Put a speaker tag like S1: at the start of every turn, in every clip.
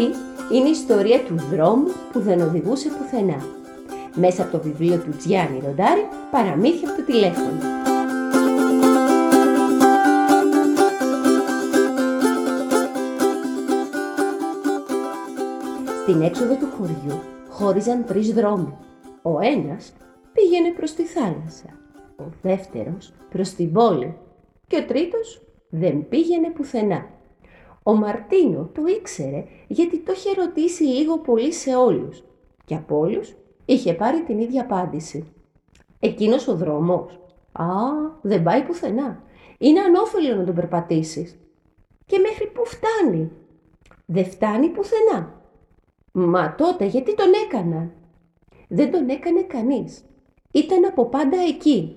S1: Αυτή είναι η ιστορία του δρόμου που δεν οδηγούσε πουθενά. Μέσα από το βιβλίο του Τζιάννη Ροντάρη, παραμύθια από το τηλέφωνο. Στην έξοδο του χωριού χώριζαν τρεις δρόμοι. Ο ένας πήγαινε προς τη θάλασσα, ο δεύτερος προς την πόλη και ο τρίτος δεν πήγαινε πουθενά. Ο Μαρτίνο το ήξερε γιατί το είχε ρωτήσει λίγο πολύ σε όλους και από όλους είχε πάρει την ίδια απάντηση. Εκείνος ο δρόμος, α, δεν πάει πουθενά. Είναι ανώφελο να τον περπατήσεις. Και μέχρι που φτάνει; Δεν φτάνει πουθενά. Μα τότε γιατί τον έκανα; Δεν τον έκανε κανείς. Ήταν από πάντα εκεί.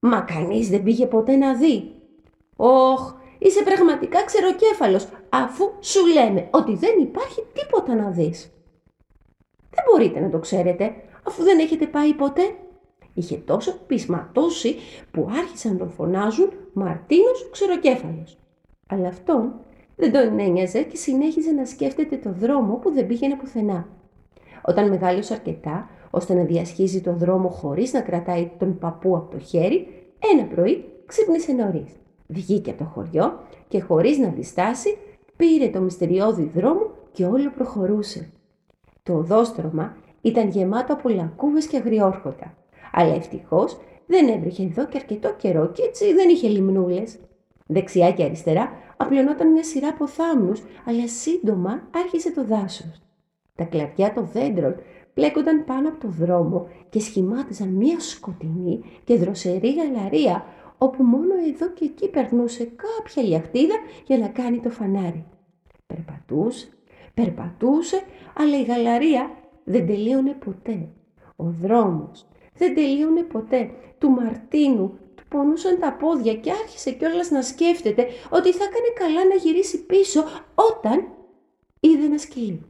S1: Μα κανείς δεν πήγε ποτέ να δει. Όχ, είσαι πραγματικά ξεροκέφαλος, αφού σου λέμε ότι δεν υπάρχει τίποτα να δεις. Δεν μπορείτε να το ξέρετε, αφού δεν έχετε πάει ποτέ. Είχε τόσο πεισματώσει που άρχισαν να τον φωνάζουν Μαρτίνος ξεροκέφαλος. Αλλά αυτόν δεν τον ένοιαζε και συνέχιζε να σκέφτεται το δρόμο που δεν πήγαινε πουθενά. Όταν μεγάλωσε αρκετά, ώστε να διασχίζει τον δρόμο χωρίς να κρατάει τον παππού από το χέρι, ένα πρωί ξύπνησε νωρίς. Βγήκε από το χωριό και χωρίς να διστάσει πήρε το μυστηριώδη δρόμο και όλο προχωρούσε. Το οδόστρωμα ήταν γεμάτο από λακκούβες και αγριόρχοτα, αλλά ευτυχώς δεν έβριχε εδώ και αρκετό καιρό και έτσι δεν είχε λιμνούλες. Δεξιά και αριστερά απλωνόταν μια σειρά από θάμνους, αλλά σύντομα άρχισε το δάσος. Τα κλαριά των δέντρων πλέκονταν πάνω από το δρόμο και σχημάτιζαν μια σκοτεινή και δροσερή γαλαρία όπου μόνο εδώ και εκεί περνούσε κάποια λιαχτίδα για να κάνει το φανάρι. Περπατούσε, περπατούσε, αλλά η γαλαρία δεν τελείωνε ποτέ. Ο δρόμος δεν τελείωνε ποτέ. Του Μαρτίνου του πονούσαν τα πόδια και άρχισε κιόλας να σκέφτεται ότι θα έκανε καλά να γυρίσει πίσω όταν είδε ένα σκυλί.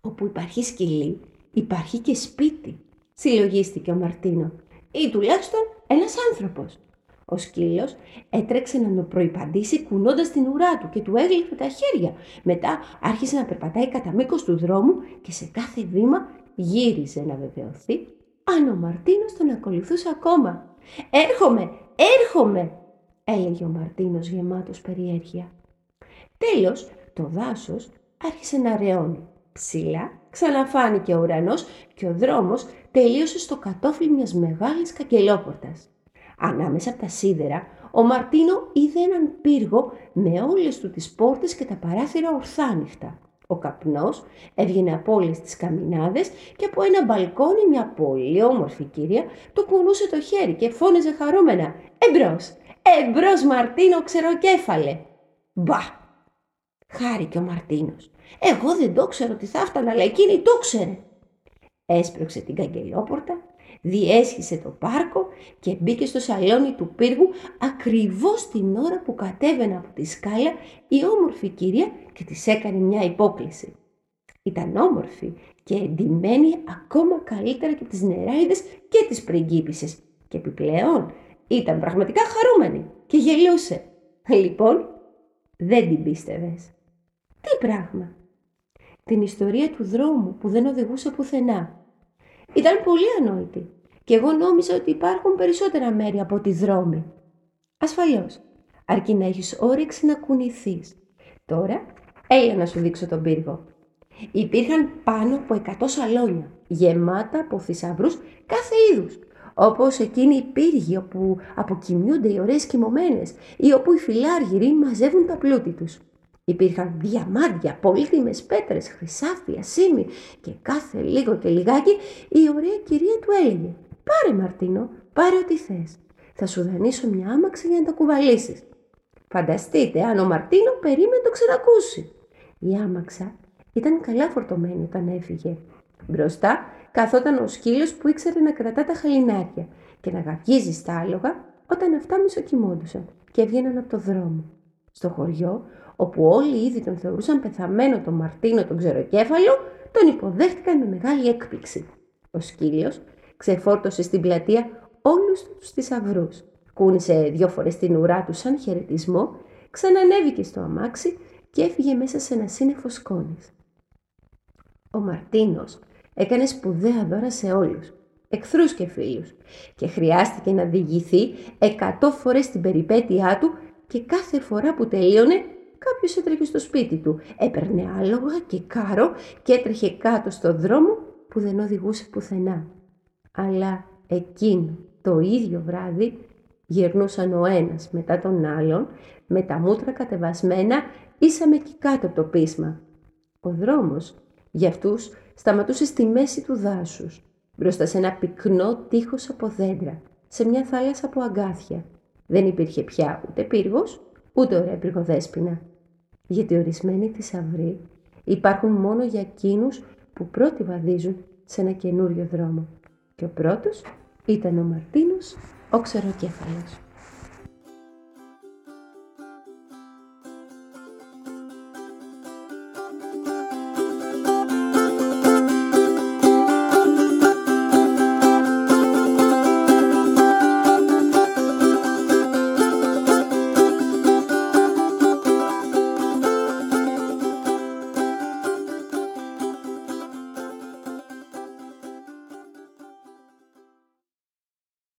S1: Όπου υπάρχει σκυλί υπάρχει και σπίτι, συλλογίστηκε ο Μαρτίνο. Ή τουλάχιστον ένας άνθρωπος. Ο σκύλος έτρεξε να τον προϋπαντήσει κουνώντας την ουρά του και του έγλειφε τα χέρια. Μετά άρχισε να περπατάει κατά μήκος του δρόμου και σε κάθε βήμα γύριζε να βεβαιωθεί αν ο Μαρτίνος τον ακολουθούσε ακόμα. «Έρχομαι! Έρχομαι!» έλεγε ο Μαρτίνος γεμάτος περιέργεια. Τέλος, το δάσος άρχισε να ρεώνει. Ψηλά ξαναφάνηκε ο ουρανός και ο δρόμος τελείωσε στο κατόφλι μιας μεγάλης καγκελόπορτας. Ανάμεσα από τα σίδερα, ο Μαρτίνο είδε έναν πύργο με όλες του τις πόρτες και τα παράθυρα ορθάνυχτα. Ο καπνός έβγαινε από όλες τις καμινάδες και από ένα μπαλκόνι μια πολύ όμορφη κυρία του κουνούσε το χέρι και φώναζε χαρούμενα «Εμπρός! Εμπρός Μαρτίνο ξεροκέφαλε!» Μπα! Χάρηκε ο Μαρτίνος. Εγώ δεν το ξέρω τι θα έφτανα, αλλά εκείνη το ξέρε. Έσπρωξε την καγκελόπορτα διέσχισε το πάρκο και μπήκε στο σαλόνι του πύργου ακριβώς την ώρα που κατέβαινε από τη σκάλα η όμορφη κυρία και της έκανε μια υπόκληση. Ήταν όμορφη και εντυμένη ακόμα καλύτερα και τις νεράιδες και τις πριγκίπισσες και επιπλέον ήταν πραγματικά χαρούμενη και γελούσε. Λοιπόν, δεν την πίστευες. Τι πράγμα; Την ιστορία του δρόμου που δεν οδηγούσε πουθενά. Ήταν πολύ ανόητη και εγώ νόμιζα ότι υπάρχουν περισσότερα μέρη από τη δρόμη. Ασφαλώς, αρκεί να έχεις όρεξη να κουνηθείς. Τώρα, έλα να σου δείξω τον πύργο. Υπήρχαν πάνω από 100 σαλόνια, γεμάτα από θησαυρούς κάθε είδους, όπως εκείνη η πύργη όπου αποκοιμιούνται οι ωραίες κοιμωμένες ή όπου οι φιλάργυροι μαζεύουν τα πλούτη τους. Υπήρχαν διαμάντια, πολύτιμες πέτρες, χρυσάφια, σήμη και κάθε λίγο και λιγάκι η ωραία κυρία του έλεγε Πάρε Μαρτίνο, πάρε ό,τι θες. Θα σου δανείσω μια άμαξη για να τα κουβαλήσεις. Φανταστείτε αν ο Μαρτίνο περίμενε το ξανακούσει. Η άμαξα ήταν καλά φορτωμένη όταν έφυγε. Μπροστά καθόταν ο σκύλος που ήξερε να κρατά τα χαλινάρια και να γαυγίζει στα άλογα όταν αυτά μισοκοιμώντουσαν και έβγαιναν από το δρόμο. Στο χωριό, όπου όλοι ήδη τον θεωρούσαν πεθαμένο τον Μαρτίνο τον ξεροκέφαλο, τον υποδέχτηκαν με μεγάλη έκπληξη. Ο σκύλος ξεφόρτωσε στην πλατεία όλους τους θησαυρού. Κούνησε δυο φορές την ουρά του σαν χαιρετισμό, ξανανέβηκε στο αμάξι και έφυγε μέσα σε ένα σύννεφο σκόνης. Ο Μαρτίνος έκανε σπουδαία δώρα σε όλους, εχθρούς και φίλους και χρειάστηκε να διηγηθεί εκατό φορές την περιπέτειά του και κάθε φορά που τελείωνε κάποιος έτρεχε στο σπίτι του, έπαιρνε άλογα και κάρο και έτρεχε κάτω στο δρόμο που δεν οδηγούσε πουθενά. Αλλά εκείνο το ίδιο βράδυ γυρνούσαν ο ένας μετά τον άλλον με τα μούτρα κατεβασμένα ήσαμε εκεί κάτω από το πείσμα. Ο δρόμος για αυτούς σταματούσε στη μέση του δάσους, μπροστά σε ένα πυκνό τείχος από δέντρα, σε μια θάλασσα από αγκάθια. Δεν υπήρχε πια ούτε πύργος, ούτε ωραία πυργοδέσποινα. Γιατί ορισμένοι θησαυροί υπάρχουν μόνο για εκείνους που πρώτοι βαδίζουν σε ένα καινούριο δρόμο. Και ο πρώτος ήταν ο Μαρτίνος, ο ξεροκέφαλος.